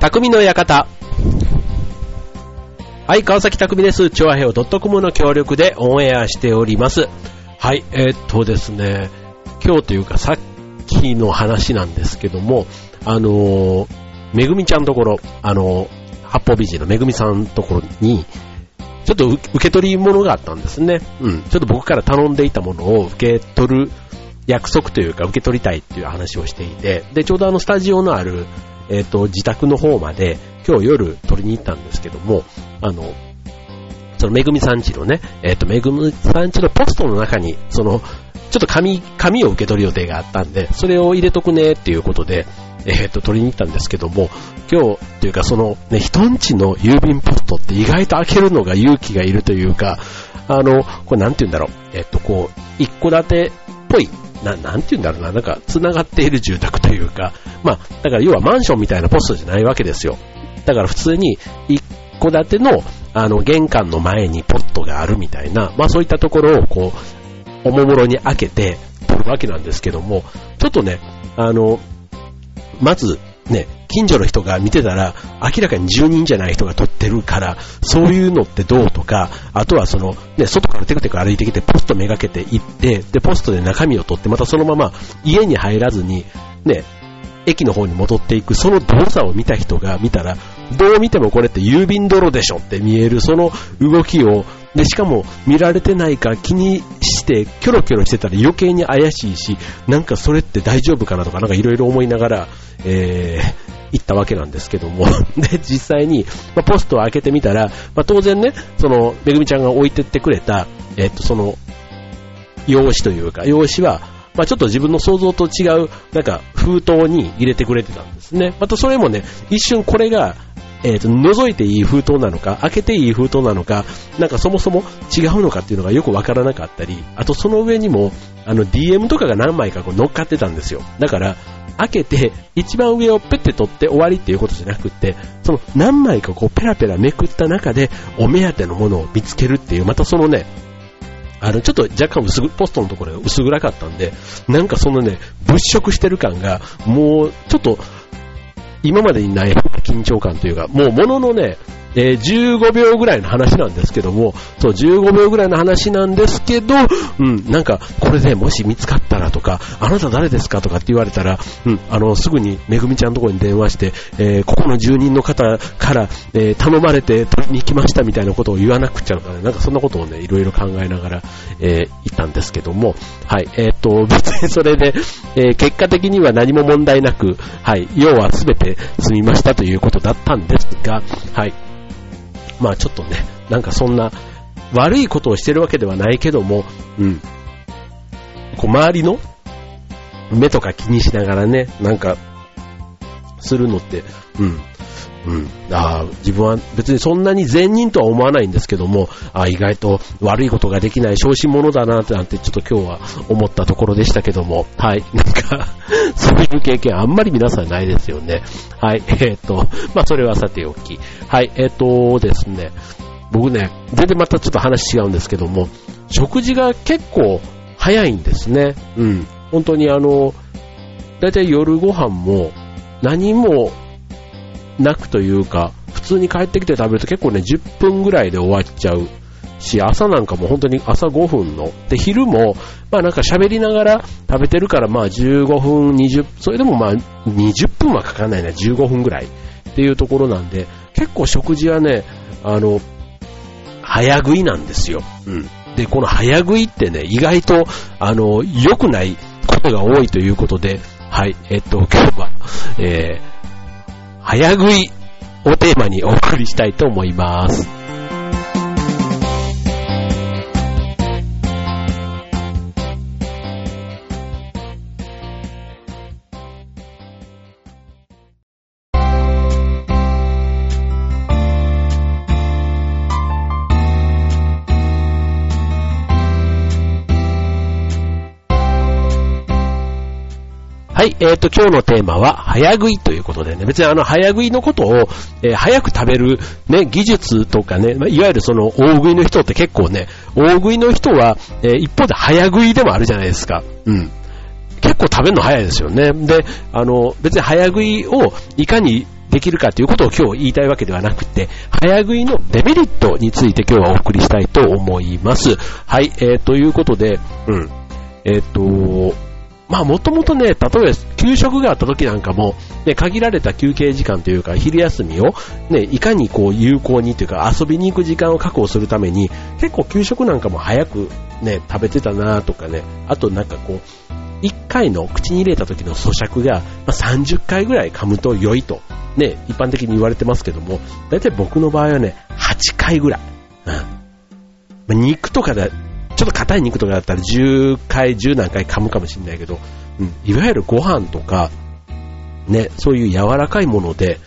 匠の館。はい、川崎匠です。調和平和 .com の協力でオンエアしております。はい、えーっとですね、今日というかさっきの話なんですけども、あのー、めぐみちゃんところ、あのー、八方美人のめぐみさんところに、ちょっと受け取り物があったんですね。うん。ちょっと僕から頼んでいたものを受け取る約束というか受け取りたいっていう話をしていて、で、ちょうどあのスタジオのある、えっ、と、自宅の方まで今日夜取りに行ったんですけども、あの、そのめぐみさんちのね、えっ、と、めぐみさんちのポストの中に、その、ちょっと紙、紙を受け取る予定があったんで、それを入れとくねっていうことで、えっ、と、取りに行ったんですけども、今日、というかその、ね、人んちの郵便ポストって意外と開けるのが勇気がいるというか、あの、これなんて言うんだろう、えっ、と、こう、一戸建てっぽい、な、なんて言うんだろうな、なんか、繋がっている住宅というか、まあ、だから要はマンションみたいなポストじゃないわけですよ。だから普通に、一戸建ての、あの、玄関の前にポットがあるみたいな、まあそういったところをこう、おもむろに開けて取るわけなんですけども、ちょっとね、あの、まず、ね、近所の人が見てたら、明らかに住人じゃない人が撮ってるから、そういうのってどうとか、あとはその、ね、外からテクテク歩いてきて、ポストめがけて行って、で、ポストで中身を取って、またそのまま家に入らずに、ね、駅の方に戻っていく、その動作を見た人が見たら、どう見てもこれって郵便泥でしょって見える、その動きを、で、しかも見られてないか気にして、キョロキョロしてたら余計に怪しいし、なんかそれって大丈夫かなとか、なんかいろいろ思いながら、えー、行ったわけなんですけども。で、実際に、まあ、ポストを開けてみたら、まあ、当然ね、その、めぐみちゃんが置いてってくれた、えっと、その、用紙というか、用紙は、まあ、ちょっと自分の想像と違う、なんか、封筒に入れてくれてたんですね。またそれもね、一瞬これが、えっ、と、覗いていい封筒なのか、開けていい封筒なのか、なんかそもそも違うのかっていうのがよくわからなかったり、あとその上にも、あの、DM とかが何枚かこう乗っかってたんですよ。だから、開けて、一番上をペッて取って終わりっていうことじゃなくって、その何枚かこうペラペラめくった中で、お目当てのものを見つけるっていう、またそのね、あの、ちょっと若干薄ぐ、ポストのところが薄暗かったんで、なんかそのね、物色してる感が、もう、ちょっと、今までにない緊張感というか、もうもののね、えー15秒ぐらいの話なんですけども、そう、15秒ぐらいの話なんですけど、うん、なんか、これでもし見つかったらとか、あなた誰ですかとかって言われたら、うん、あの、すぐにめぐみちゃんのところに電話して、えーここの住人の方から、えー頼まれて取りに行きましたみたいなことを言わなくちゃとかね、なんかそんなことをね、いろいろ考えながら、えー行ったんですけども、はい、えーっと、別にそれで、え結果的には何も問題なく、はい、要は全て済みましたということだったんですが、はい、まあちょっとね、なんかそんな悪いことをしてるわけではないけども、うん。こう周りの目とか気にしながらね、なんか、するのって、うん。うん。あ、自分は別にそんなに善人とは思わないんですけども、あ、意外と悪いことができない小心者だなってなんてちょっと今日は思ったところでしたけども、はい。なんか、そういう経験あんまり皆さんないですよね。はい。えーっと、まあそれはさておき。はい。えーっとですね、僕ね、全然またちょっと話違うんですけども、食事が結構早いんですね。うん。本当にあの、だいたい夜ご飯も何もなくというか、普通に帰ってきて食べると結構ね、10分ぐらいで終わっちゃうし、朝なんかも本当に朝5分の。で、昼も、まあなんか喋りながら食べてるからまあ15分、20、それでもまあ20分はかかんないな、15分ぐらいっていうところなんで、結構食事はね、あの、早食いなんですよ。うん。で、この早食いってね、意外と、あの、良くないことが多いということで、はい、えっと、今日は、えー、早食いをテーマにお送りしたいと思います。えっ、と、今日のテーマは、早食いということでね、別にあの、早食いのことを、えー早く食べる、ね、技術とかね、まあいわゆるその、大食いの人って結構ね、大食いの人は、えー一方で早食いでもあるじゃないですか。うん。結構食べるの早いですよね。で、あの、別に早食いをいかにできるかということを今日言いたいわけではなくて、早食いのデメリットについて今日はお送りしたいと思います。はい、えー、ということで、うん。えっ、ー、と、まあもともとね、例えば給食があった時なんかも、ね、限られた休憩時間というか昼休みを、ね、いかにこう有効にというか遊びに行く時間を確保するために、結構給食なんかも早くね、食べてたなとかね、あとなんかこう、1回の口に入れた時の咀嚼が、ま30回ぐらい噛むと良いと、ね、一般的に言われてますけども、だいたい僕の場合はね、8回ぐらい。うん。まあ、肉とかでちょっと硬い肉とかだったら10回、10何回噛むかもしれないけど、うん、いわゆるご飯とか、ね、そういう柔らかいもので、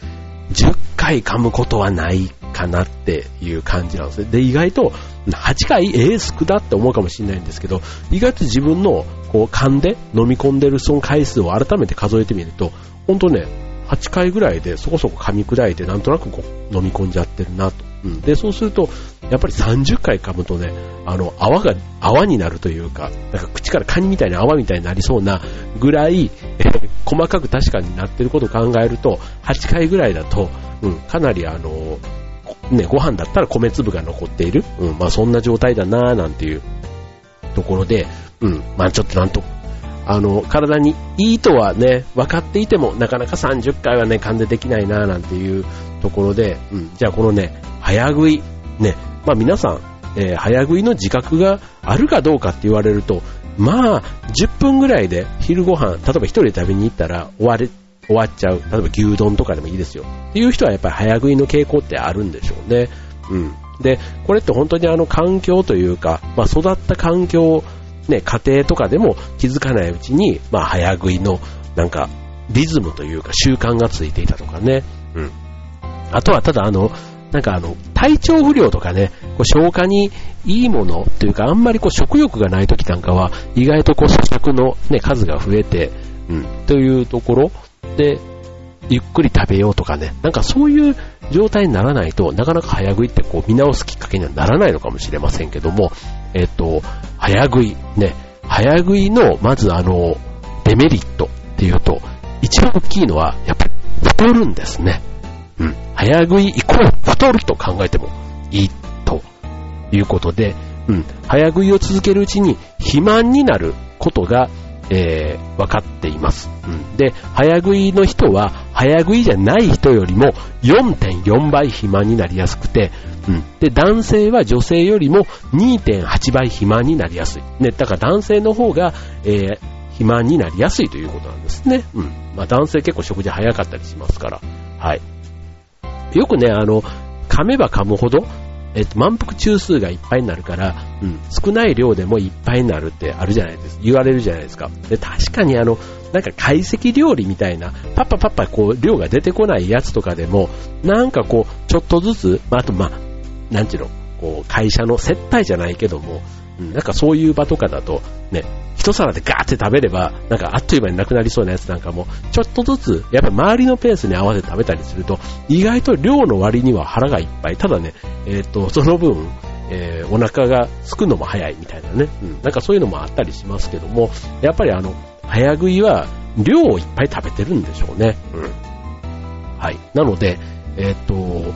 10回噛むことはないかなっていう感じなんですね。で、意外と、8回、えー、少だって思うかもしれないんですけど、意外と自分の、こう、噛んで飲み込んでるその回数を改めて数えてみると、ほんとね、8回ぐらいでそこそこ噛み砕いてなんとなくこう飲み込んじゃってるなと。うん。で、そうすると、やっぱり30回噛むとね、あの、泡が、泡になるというか、なんか口からカニみたいな泡みたいになりそうなぐらい、え、細かく確かになってることを考えると、8回ぐらいだと、うん、かなりあの、ね、ご飯だったら米粒が残っている、うん、まあそんな状態だなぁなんていうところで、うん、まあちょっとなんと、あの、体にいいとはね、分かっていても、なかなか30回はね、噛んでできないなぁなんていうところで、うん、じゃあこのね、早食い、ね、まあ皆さん、えー、早食いの自覚があるかどうかって言われると、まあ、10分ぐらいで昼ご飯、例えば一人で食べに行ったら終われ、終わっちゃう。例えば牛丼とかでもいいですよ。っていう人はやっぱり早食いの傾向ってあるんでしょうね。うん。で、これって本当にあの環境というか、まあ育った環境、ね、家庭とかでも気づかないうちに、まあ早食いのなんかリズムというか習慣がついていたとかね。うん。あとはただあの、なんかあの、体調不良とかね、こう消化にいいものというか、あんまりこう食欲がない時なんかは、意外とこう咀嚼のね、数が増えて、うん、というところで、ゆっくり食べようとかね、なんかそういう状態にならないとなかなか早食いってこう見直すきっかけにはならないのかもしれませんけども、えっと、早食い、ね、早食いのまずあの、デメリットっていうと、一番大きいのはやっぱり太るんですね。うん。早食いイコール太ると考えてもいいということで、うん。早食いを続けるうちに肥満になることが、えー、分かっています。うん。で、早食いの人は、早食いじゃない人よりも4.4倍肥満になりやすくて、うん。で、男性は女性よりも2.8倍肥満になりやすい。ね、だから男性の方が、えー、肥満になりやすいということなんですね。うん。まあ男性結構食事早かったりしますから。はい。よくね、あの、噛めば噛むほど、えっと、満腹中枢がいっぱいになるから、うん、少ない量でもいっぱいになるってあるじゃないですか。言われるじゃないですか。で、確かにあの、なんか懐石料理みたいな、パッパパッパこう、量が出てこないやつとかでも、なんかこう、ちょっとずつ、まあ、あとまあ、なんていうの、こう、会社の接待じゃないけども、なんかそういう場とかだと、ね、一皿でガーって食べれば、なんかあっという間になくなりそうなやつなんかも、ちょっとずつ、やっぱ周りのペースに合わせて食べたりすると、意外と量の割には腹がいっぱい。ただね、えっ、ー、と、その分、えー、お腹がすくのも早いみたいなね、うん、なんかそういうのもあったりしますけども、やっぱりあの、早食いは量をいっぱい食べてるんでしょうね。うん。はい。なので、えっ、ー、と、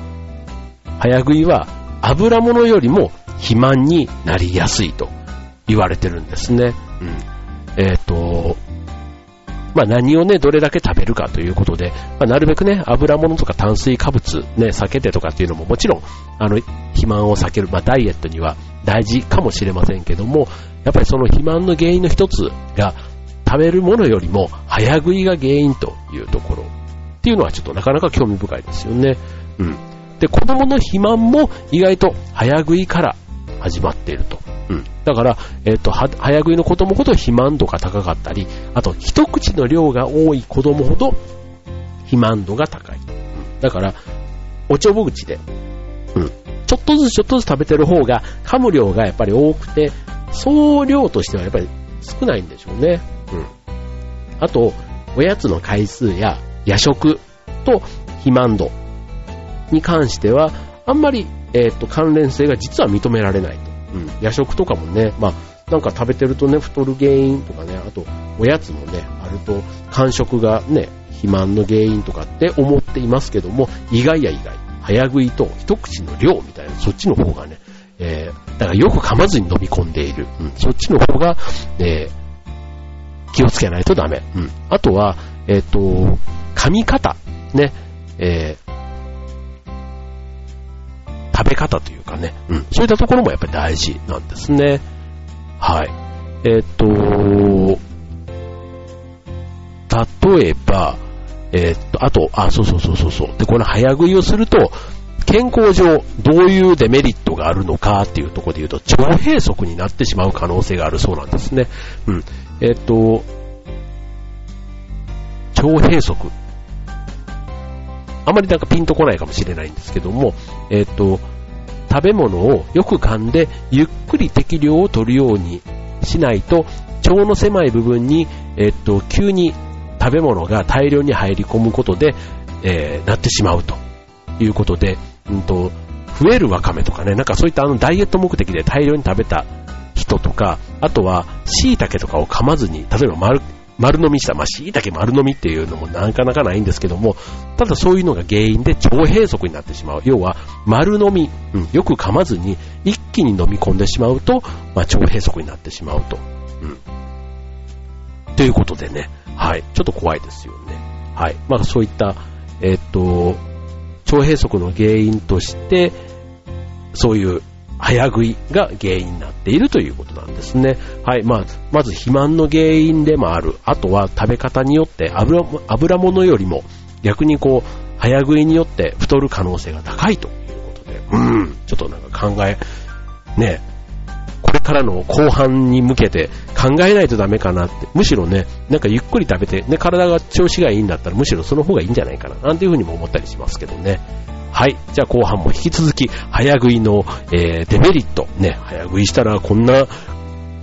早食いは油物よりも肥満になりやすいと言われてるんですね。うん。えっ、ー、と、まあ何をね、どれだけ食べるかということで、まあ、なるべくね、油物とか炭水化物ね、避けてとかっていうのももちろん、あの、肥満を避ける、まあダイエットには大事かもしれませんけども、やっぱりその肥満の原因の一つが、食べるものよりも早食いが原因というところっていうのはちょっとなかなか興味深いですよね。うん。で、子供の肥満も意外と早食いから始まっていると。うん。だから、えっ、ー、と、早食いの子供ほど肥満度が高かったり、あと、一口の量が多い子供ほど肥満度が高い。うん。だから、おちょぼ口で、うん。ちょっとずつちょっとずつ食べてる方が、噛む量がやっぱり多くて、総量としてはやっぱり少ないんでしょうね。うん。あと、おやつの回数や夜食と肥満度に関しては、あんまり、えっ、ー、と、関連性が実は認められないと。うん。夜食とかもね、まあ、なんか食べてるとね、太る原因とかね、あと、おやつもね、あると、間食がね、肥満の原因とかって思っていますけども、意外や意外。早食いと一口の量みたいな、そっちの方がね、えー、だからよく噛まずに飲み込んでいる。うん、そっちの方が、えー、気をつけないとダメ。うん。あとは、えっ、ー、と、噛み方。ね。えー、食べ方というかね。うん。そういったところもやっぱり大事なんですね。はい。えっ、と、例えば、えっと、あと、あ、そうそうそうそうそう。で、この早食いをすると、健康上どういうデメリットがあるのかっていうところで言うと、腸閉塞になってしまう可能性があるそうなんですね。うん。えっと、腸閉塞。あまりなんかピンとこないかもしれないんですけども、えっと、食べ物をよく噛んでゆっくり適量を取るようにしないと腸の狭い部分に、えっと、急に食べ物が大量に入り込むことで、えー、なってしまうと。いうことで、うんと、増えるわかめとかね、なんかそういったあのダイエット目的で大量に食べた人とか、あとは椎茸とかを噛まずに、例えば丸丸飲みした、まあ、椎茸丸飲みっていうのもなかなかないんですけども、ただそういうのが原因で腸閉塞になってしまう。要は、丸飲み、うん、よく噛まずに一気に飲み込んでしまうと、まあ、腸閉塞になってしまうと。うん。ということでね、はい、ちょっと怖いですよね。はい。まあそういった、えっと、腸閉塞の原因として、そういう早食いが原因になっているということなんですね。はい。まあ、まず肥満の原因でもある。あとは食べ方によって油油物よりも逆にこう、早食いによって太る可能性が高いということで、うん、ちょっとなんか考え、ね、これからの後半に向けて考えないとダメかなって、むしろね、なんかゆっくり食べて、ね、体が調子がいいんだったらむしろその方がいいんじゃないかな、なんていうふうにも思ったりしますけどね。はい。じゃあ後半も引き続き、早食いの、えー、デメリット。ね、早食いしたらこんな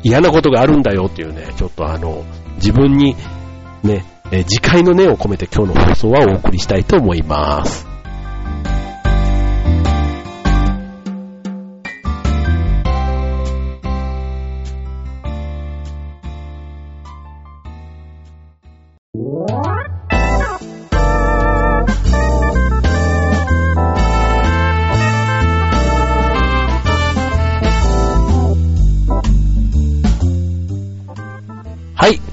嫌なことがあるんだよっていうね、ちょっとあの、自分にね、えー、自戒の念を込めて今日の放送はお送りしたいと思います。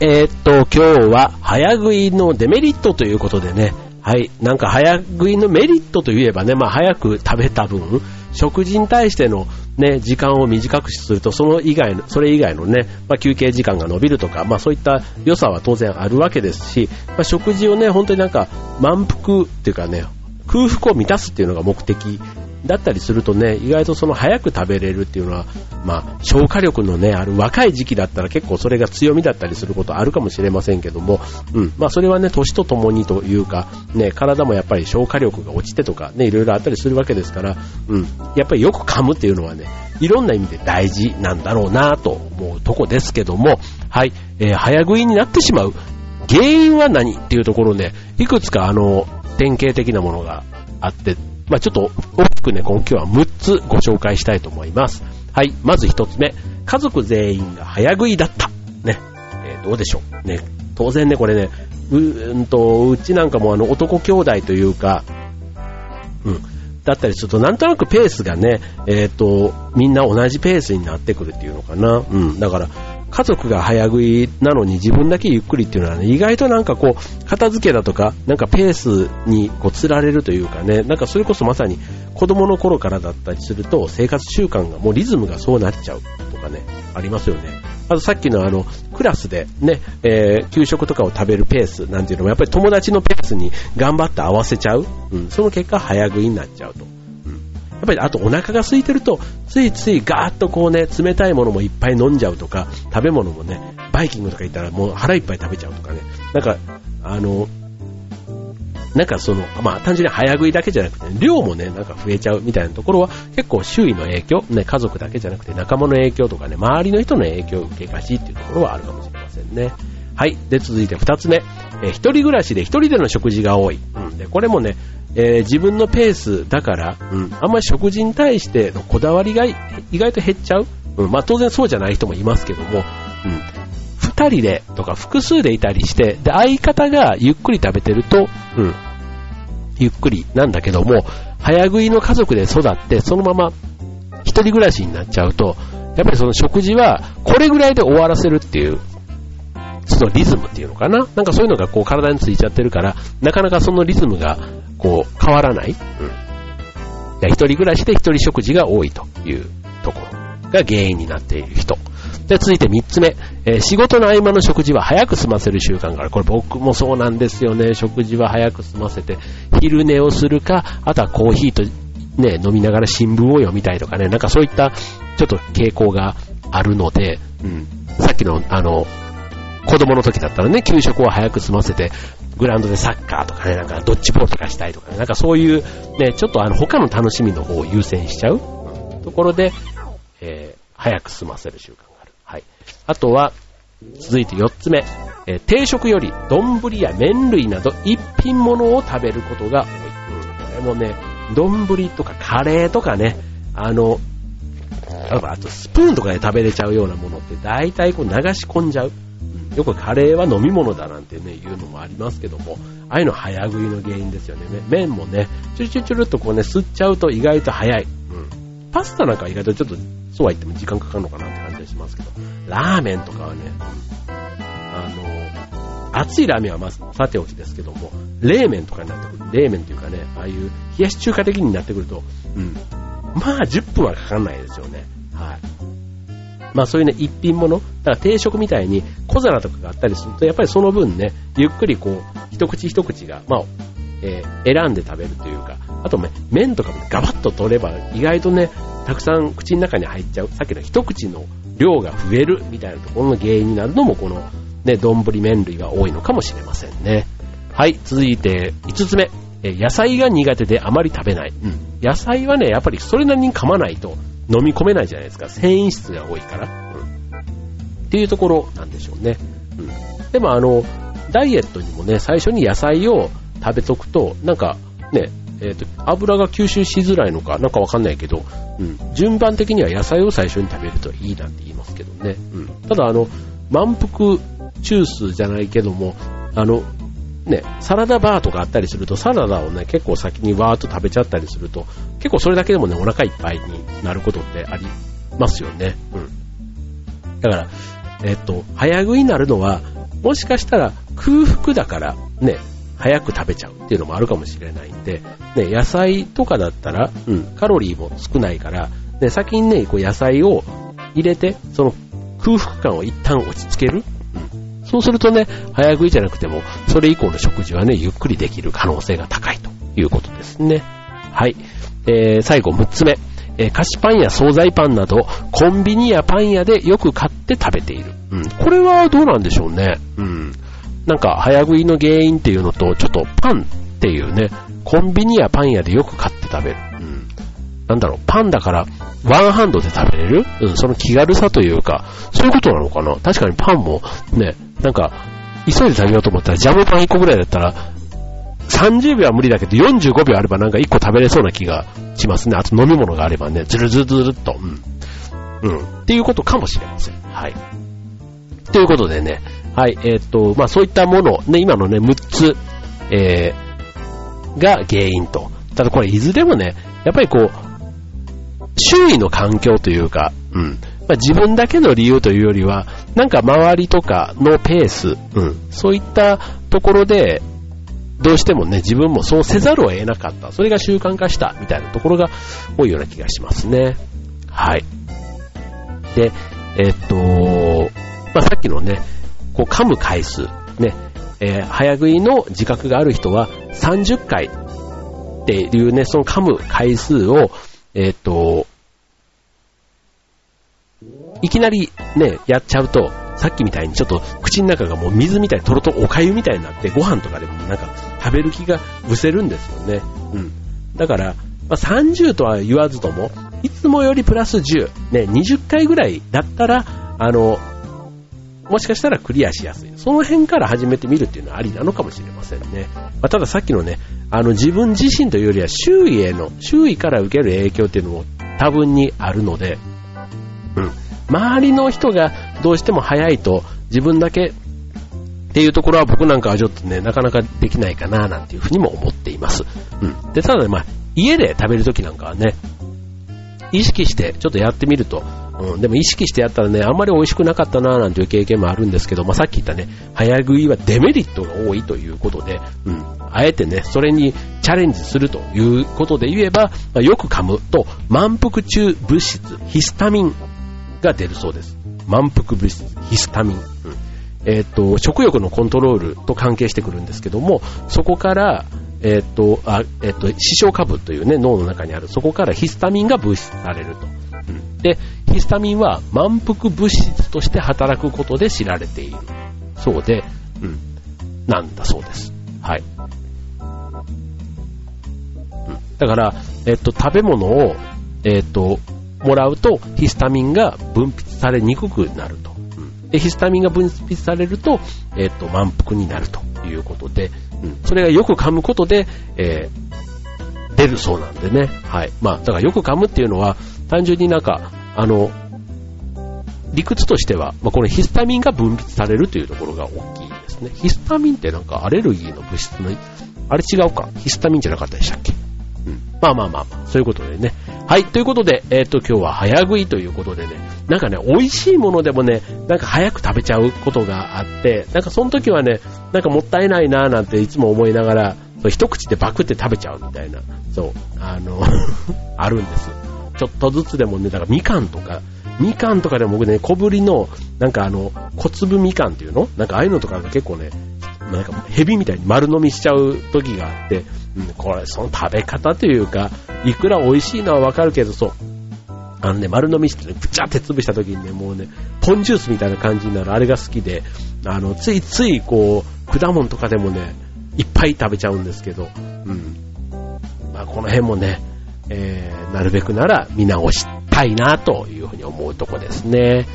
えー、っと、今日は早食いのデメリットということでね、はい、なんか早食いのメリットといえばね、まあ早く食べた分、食事に対してのね、時間を短くすると、その以外の、それ以外のね、まあ、休憩時間が伸びるとか、まあそういった良さは当然あるわけですし、まあ、食事をね、本当になんか満腹っていうかね、空腹を満たすっていうのが目的だったりするとね、意外とその早く食べれるっていうのは、まあ、消化力のね、ある若い時期だったら結構それが強みだったりすることあるかもしれませんけども、うん、まあそれはね、年とともにというか、ね、体もやっぱり消化力が落ちてとかね、いろいろあったりするわけですから、うん、やっぱりよく噛むっていうのはね、いろんな意味で大事なんだろうなと思うとこですけども、はい、えー、早食いになってしまう。原因は何っていうところね、いくつかあの、典型的なものがあって、まあ、ちょっときくね、今日は6つご紹介したいと思います。はい、まず1つ目。家族全員が早食いだった。ね。えー、どうでしょう？ね。当然ね、これね、う、うんと、うちなんかもあの男兄弟というか、うん。だったりすると、なんとなくペースがね、えっ、ー、と、みんな同じペースになってくるっていうのかな。うん。だから、家族が早食いなのに自分だけゆっくりっていうのはね、意外となんかこう、片付けだとか、なんかペースにこう、釣られるというかね、なんかそれこそまさに子供の頃からだったりすると、生活習慣がもうリズムがそうなっちゃうとかね、ありますよね。あとさっきのあの、クラスでね、えー、給食とかを食べるペースなんていうのもやっぱり友達のペースに頑張って合わせちゃう。うん、その結果早食いになっちゃうと。やっぱりあとお腹が空いてると、ついついガーッとこうね、冷たいものもいっぱい飲んじゃうとか、食べ物もね、バイキングとか行ったらもう腹いっぱい食べちゃうとかね、なんか、あの、なんかその、まあ単純に早食いだけじゃなくて、量もね、なんか増えちゃうみたいなところは結構周囲の影響、ね、家族だけじゃなくて仲間の影響とかね、周りの人の影響を受けがちっていうところはあるかもしれませんね。はい。で、続いて二つ目。えー、一人暮らしで一人での食事が多い。うん。で、これもね、えー、自分のペースだから、うん、あんまり食事に対してのこだわりが意外と減っちゃう。うん、まあ当然そうじゃない人もいますけども、うん、二二人でとか複数でいたりして、で、相方がゆっくり食べてると、うん、ゆっくりなんだけども、早食いの家族で育って、そのまま一人暮らしになっちゃうと、やっぱりその食事はこれぐらいで終わらせるっていう、そのリズムっていうのかな？なんかそういうのがこう体についちゃってるから、なかなかそのリズムがこう変わらない。うん。一人暮らしで一人食事が多いというところが原因になっている人。で、続いて3つ目、えー、仕事の合間の食事は早く済ませる習慣がある。これ僕もそうなんですよね。食事は早く済ませて、昼寝をするか、あとはコーヒーとね、飲みながら新聞を読みたいとかね、なんかそういったちょっと傾向があるので、うん、さっきのあの、子供の時だったらね、給食を早く済ませて、グラウンドでサッカーとかね、なんかドッジボールとかしたいとかね、なんかそういうね、ちょっとあの他の楽しみの方を優先しちゃうところで、えー、早く済ませる習慣があるはい。あとは、続いて4つ目。えー、定食より丼や麺類など一品物を食べることが多い。うん、これもね、丼とかカレーとかね、あの、例えばあとスプーンとかで食べれちゃうようなものって大体こう流し込んじゃう。よくカレーは飲み物だなんてね、言うのもありますけども、ああいうの早食いの原因ですよね。麺もね、チュルチュルチュルっとこうね、吸っちゃうと意外と早い。うん。パスタなんか意外とちょっとそうは言っても時間かかるのかなって感じがしますけど、ラーメンとかはね、あの、熱いラーメンはまずさておきですけども、冷麺とかになってくる。冷麺っていうかね、ああいう冷やし中華的になってくると、うん。まあ10分はかかんないですよね。はい。まあそういうね、一品物、だから定食みたいに小皿とかがあったりすると、やっぱりその分ね、ゆっくりこう、一口一口が、まあ、えー、選んで食べるというか、あとね、麺とかもガバッと取れば意外とね、たくさん口の中に入っちゃう、さっきの一口の量が増えるみたいなところの原因になるのもこのね、丼麺類が多いのかもしれませんね。はい、続いて5つ目。野菜が苦手であまり食べない。うん。野菜はね、やっぱりそれなりに噛まないと飲み込めないじゃないですか。繊維質が多いから。うん。っていうところなんでしょうね。うん。でもあの、ダイエットにもね、最初に野菜を食べとくと、なんかね、えっ、ー、と、油が吸収しづらいのか、なんかわかんないけど、うん、順番的には野菜を最初に食べるといいなんて言いますけどね。うん、ただ、あの、満腹中枢じゃないけども、あの、ね、サラダバーとかあったりすると、サラダをね、結構先にわーっと食べちゃったりすると、結構それだけでもね、お腹いっぱいになることってありますよね。うん。だから、えっと、早食いになるのは、もしかしたら空腹だから、ね、早く食べちゃうっていうのもあるかもしれないんで、ね、野菜とかだったら、うん、カロリーも少ないから、ね、先にね、こう野菜を入れて、その空腹感を一旦落ち着ける。そうするとね、早食いじゃなくても、それ以降の食事はね、ゆっくりできる可能性が高いということですね。はい。えー、最後6つ目。えー、菓子パンや惣菜パンなど、コンビニやパン屋でよく買って食べている。うん。これはどうなんでしょうね。うん。なんか早食いの原因っていうのと、ちょっとパンっていうね、コンビニやパン屋でよく買って食べる。うん。なんだろう、パンだからワンハンドで食べれる？うん、その気軽さというか、そういうことなのかな？確かにパンもね、なんか、急いで食べようと思ったらジャムパン1個ぐらいだったら、30秒は無理だけど45秒あればなんか1個食べれそうな気がしますね。あと飲み物があればね、ズルズルズルっと。うん。うん。っていうことかもしれません。はい。ということでね、はい、えっ、ー、と、まあそういったもの、ね、今のね、6つ、えー、が原因と。ただこれいずれもね、やっぱりこう、周囲の環境というか、うん。まあ、自分だけの理由というよりは、なんか周りとかのペース、うん。そういったところで、どうしてもね、自分もそうせざるを得なかった。それが習慣化したみたいなところが多いような気がしますね。はい。で、えっと、まあ、さっきのね、こう噛む回数、ね、えー、早食いの自覚がある人は30回っていうね、その噛む回数を、えっ、と、いきなりね、やっちゃうと、さっきみたいにちょっと口の中がもう水みたいにとろとろお粥みたいになってご飯とかでもなんか食べる気が失せるんですよね。うん。だから、まあ、30とは言わずとも、いつもよりプラス10、ね、20回ぐらいだったら、あの、もしかしたらクリアしやすい。その辺から始めてみるっていうのはありなのかもしれませんね。まあ、たださっきのね、あの自分自身というよりは周囲への、周囲から受ける影響っていうのも多分にあるので、うん。周りの人がどうしても早いと自分だけっていうところは僕なんかはちょっとね、なかなかできないかななんていうふうにも思っています。うん。で、ただね、まあ、家で食べるときなんかはね、意識してちょっとやってみると、うん、でも意識してやったらね、あんまり美味しくなかったななんていう経験もあるんですけど、まあ、さっき言ったね、早食いはデメリットが多いということで、うん、あえてね、それにチャレンジするということで言えば、まあ、よく噛むと、満腹中物質、ヒスタミンが出るそうです。満腹物質、ヒスタミン。うんえっ、ー、と、食欲のコントロールと関係してくるんですけども、そこから、えっ、ー、と、あ、えっ、ー、と、視床下部というね、脳の中にある、そこからヒスタミンが分泌されると。うん、で、ヒスタミンは満腹物質として働くことで知られている。そうで、うん、なんだそうです。はい。うん、だから、えっ、と、食べ物を、えっ、と、もらうと、ヒスタミンが分泌されにくくなると。で、ヒスタミンが分泌されると、えっ、と、満腹になるということで、うん、それがよく噛むことで、えー、出るそうなんでね。はい。まあ、だからよく噛むっていうのは、単純になんか、あの、理屈としては、まあ、このヒスタミンが分泌されるというところが大きいですね。ヒスタミンってなんかアレルギーの物質の、あれ違うかヒスタミンじゃなかったでしたっけ？まあまあまあ、そういうことでね。はい、ということで、えっ、ー、と、今日は早食いということでね、なんかね、美味しいものでもね、なんか早く食べちゃうことがあって、なんかその時はね、なんかもったいないなぁなんていつも思いながら、一口でバクって食べちゃうみたいな、そう、あの あるんです。ちょっとずつでもね、だからみかんとか、みかんとかでも僕ね、小ぶりの、なんかあの、小粒みかんっていうの？なんかああいうのとかが結構ね、なんか蛇みたいに丸飲みしちゃう時があって、うん、これ、その食べ方というか、いくら美味しいのはわかるけど、そう、あのね、丸飲みしてね、ぐちゃって潰した時にね、もうね、ポンジュースみたいな感じになる、あれが好きで、あの、ついついこう、果物とかでもね、いっぱい食べちゃうんですけど、うん。まあ、この辺もね、えー、なるべくなら見直したいなというふうに思うとこですね。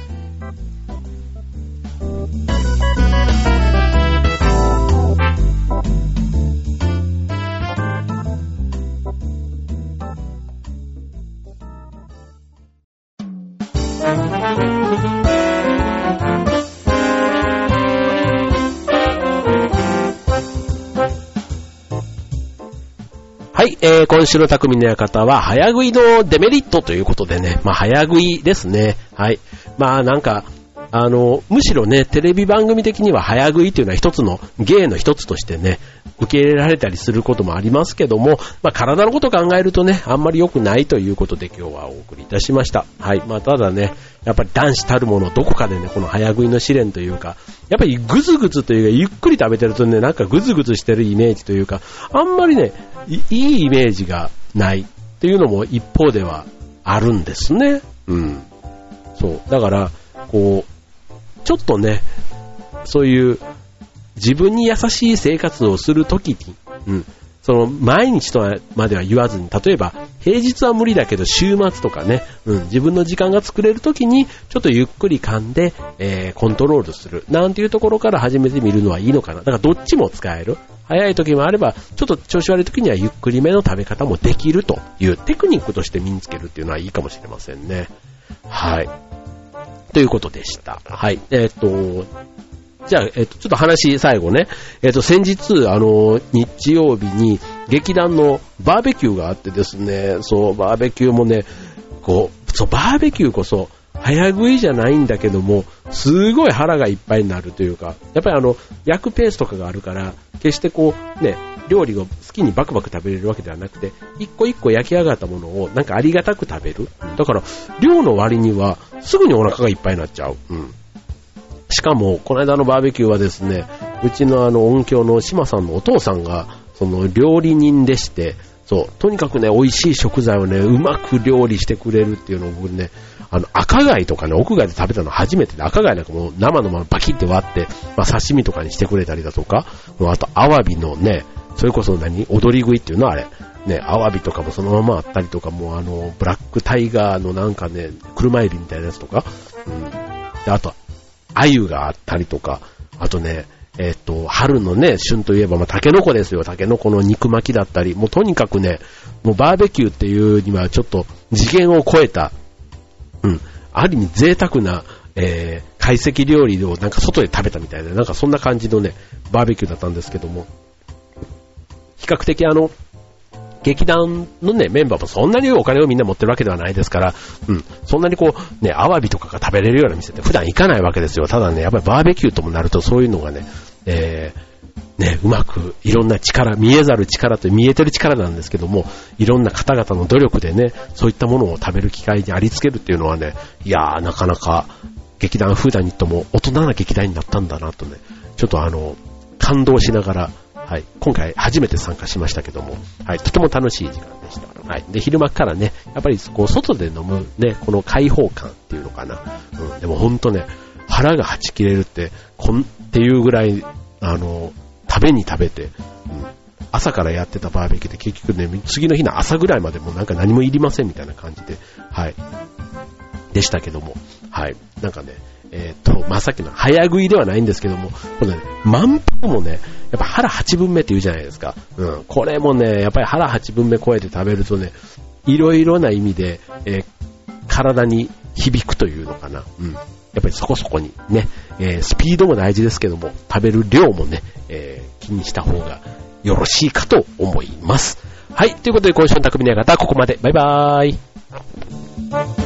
いえー、今週の匠の館は、早食いのデメリットということでね、まあ、早食いですね。はい。まあ、なんか、あの、むしろね、テレビ番組的には早食いというのは一つの芸の一つとしてね、受け入れられたりすることもありますけども、まあ、体のことを考えるとね、あんまり良くないということで今日はお送りいたしました。はい。まあ、ただね、やっぱり男子たるもの、どこかでね、この早食いの試練というか、やっぱりぐずぐずというか、ゆっくり食べてるとね、なんかぐずぐずしてるイメージというか、あんまりね、いいイメージがないっていうのも一方ではあるんですね。うん。そう。だから、こう、ちょっとね、そういう自分に優しい生活をするときに、うん、その毎日とまでは言わずに、例えば平日は無理だけど週末とかね、うん、自分の時間が作れるときにちょっとゆっくり噛んで、えー、コントロールするなんていうところから始めてみるのはいいのかな。だからどっちも使える。早い時もあれば、ちょっと調子悪い時にはゆっくりめの食べ方もできるというテクニックとして身につけるっていうのはいいかもしれませんね。はい。ということでした。はい。えっ、と、じゃあ、えっ、と、ちょっと話、最後ね。えっ、と、先日、あの、日曜日に劇団のバーベキューがあってですね、そう、バーベキューもね、こう、そう、バーベキューこそ、早食いじゃないんだけども、すごい腹がいっぱいになるというか、やっぱりあの、焼くペースとかがあるから、決してこう、ね、料理を好きにバクバク食べれるわけではなくて、一個一個焼き上がったものをなんかありがたく食べる。だから、量の割にはすぐにお腹がいっぱいになっちゃう。うん。しかも、この間のバーベキューはですね、うちのあの音響の島さんのお父さんが、その料理人でして、そう、とにかくね、美味しい食材をね、うまく料理してくれるっていうのを僕ね、あの、赤貝とかね、屋外で食べたの初めてで、赤貝なんかもう生のままバキって割って、まあ刺身とかにしてくれたりだとか、あと、アワビのね、それこそ何？踊り食いっていうの？はあれ。ね、アワビとかもそのままあったりとか、もうあの、ブラックタイガーのなんかね、車エビみたいなやつとか、うん。で、あと、アユがあったりとか、あとね、えっ、ー、と、春のね、旬といえば、まあ、タケノコですよ。タケノコの肉巻きだったり、もうとにかくね、もうバーベキューっていうにはちょっと次元を超えた、うん、ある意味贅沢な、えー、懐石料理をなんか外で食べたみたいな、なんかそんな感じのね、バーベキューだったんですけども、比較的あの、劇団のね、メンバーもそんなにお金をみんな持ってるわけではないですから、うん、そんなにこう、ね、アワビとかが食べれるような店って普段行かないわけですよ。ただね、やっぱりバーベキューともなるとそういうのがね、えー、ね、うまくいろんな力、見えざる力と見えてる力なんですけども、いろんな方々の努力でね、そういったものを食べる機会にありつけるっていうのはね、いやー、なかなか劇団フーダニットも大人な劇団になったんだなとね、ちょっとあの、感動しながら、はい、今回初めて参加しましたけども、はい、とても楽しい時間でした。はい、で、昼間からね、やっぱりこう、外で飲むね、この開放感っていうのかな。うん、でもほんとね、腹がはち切れるって、こんっていうぐらい、あの、食べに食べて、うん、朝からやってたバーベキューで結局ね、次の日の朝ぐらいまでもなんか何もいりませんみたいな感じで、はい、でしたけども、はい、なんかね、えっ、と、まあ、さっきの早食いではないんですけども、このね、満腹もね、やっぱ腹8分目って言うじゃないですか。うん。これもね、やっぱり腹8分目超えて食べるとね、いろいろな意味で、えー、体に響くというのかな。うん。やっぱりそこそこにね、えー、スピードも大事ですけども、食べる量もね、えー、気にした方がよろしいかと思います。はい。ということで、今週の匠の館、ここまで。バイバーイ。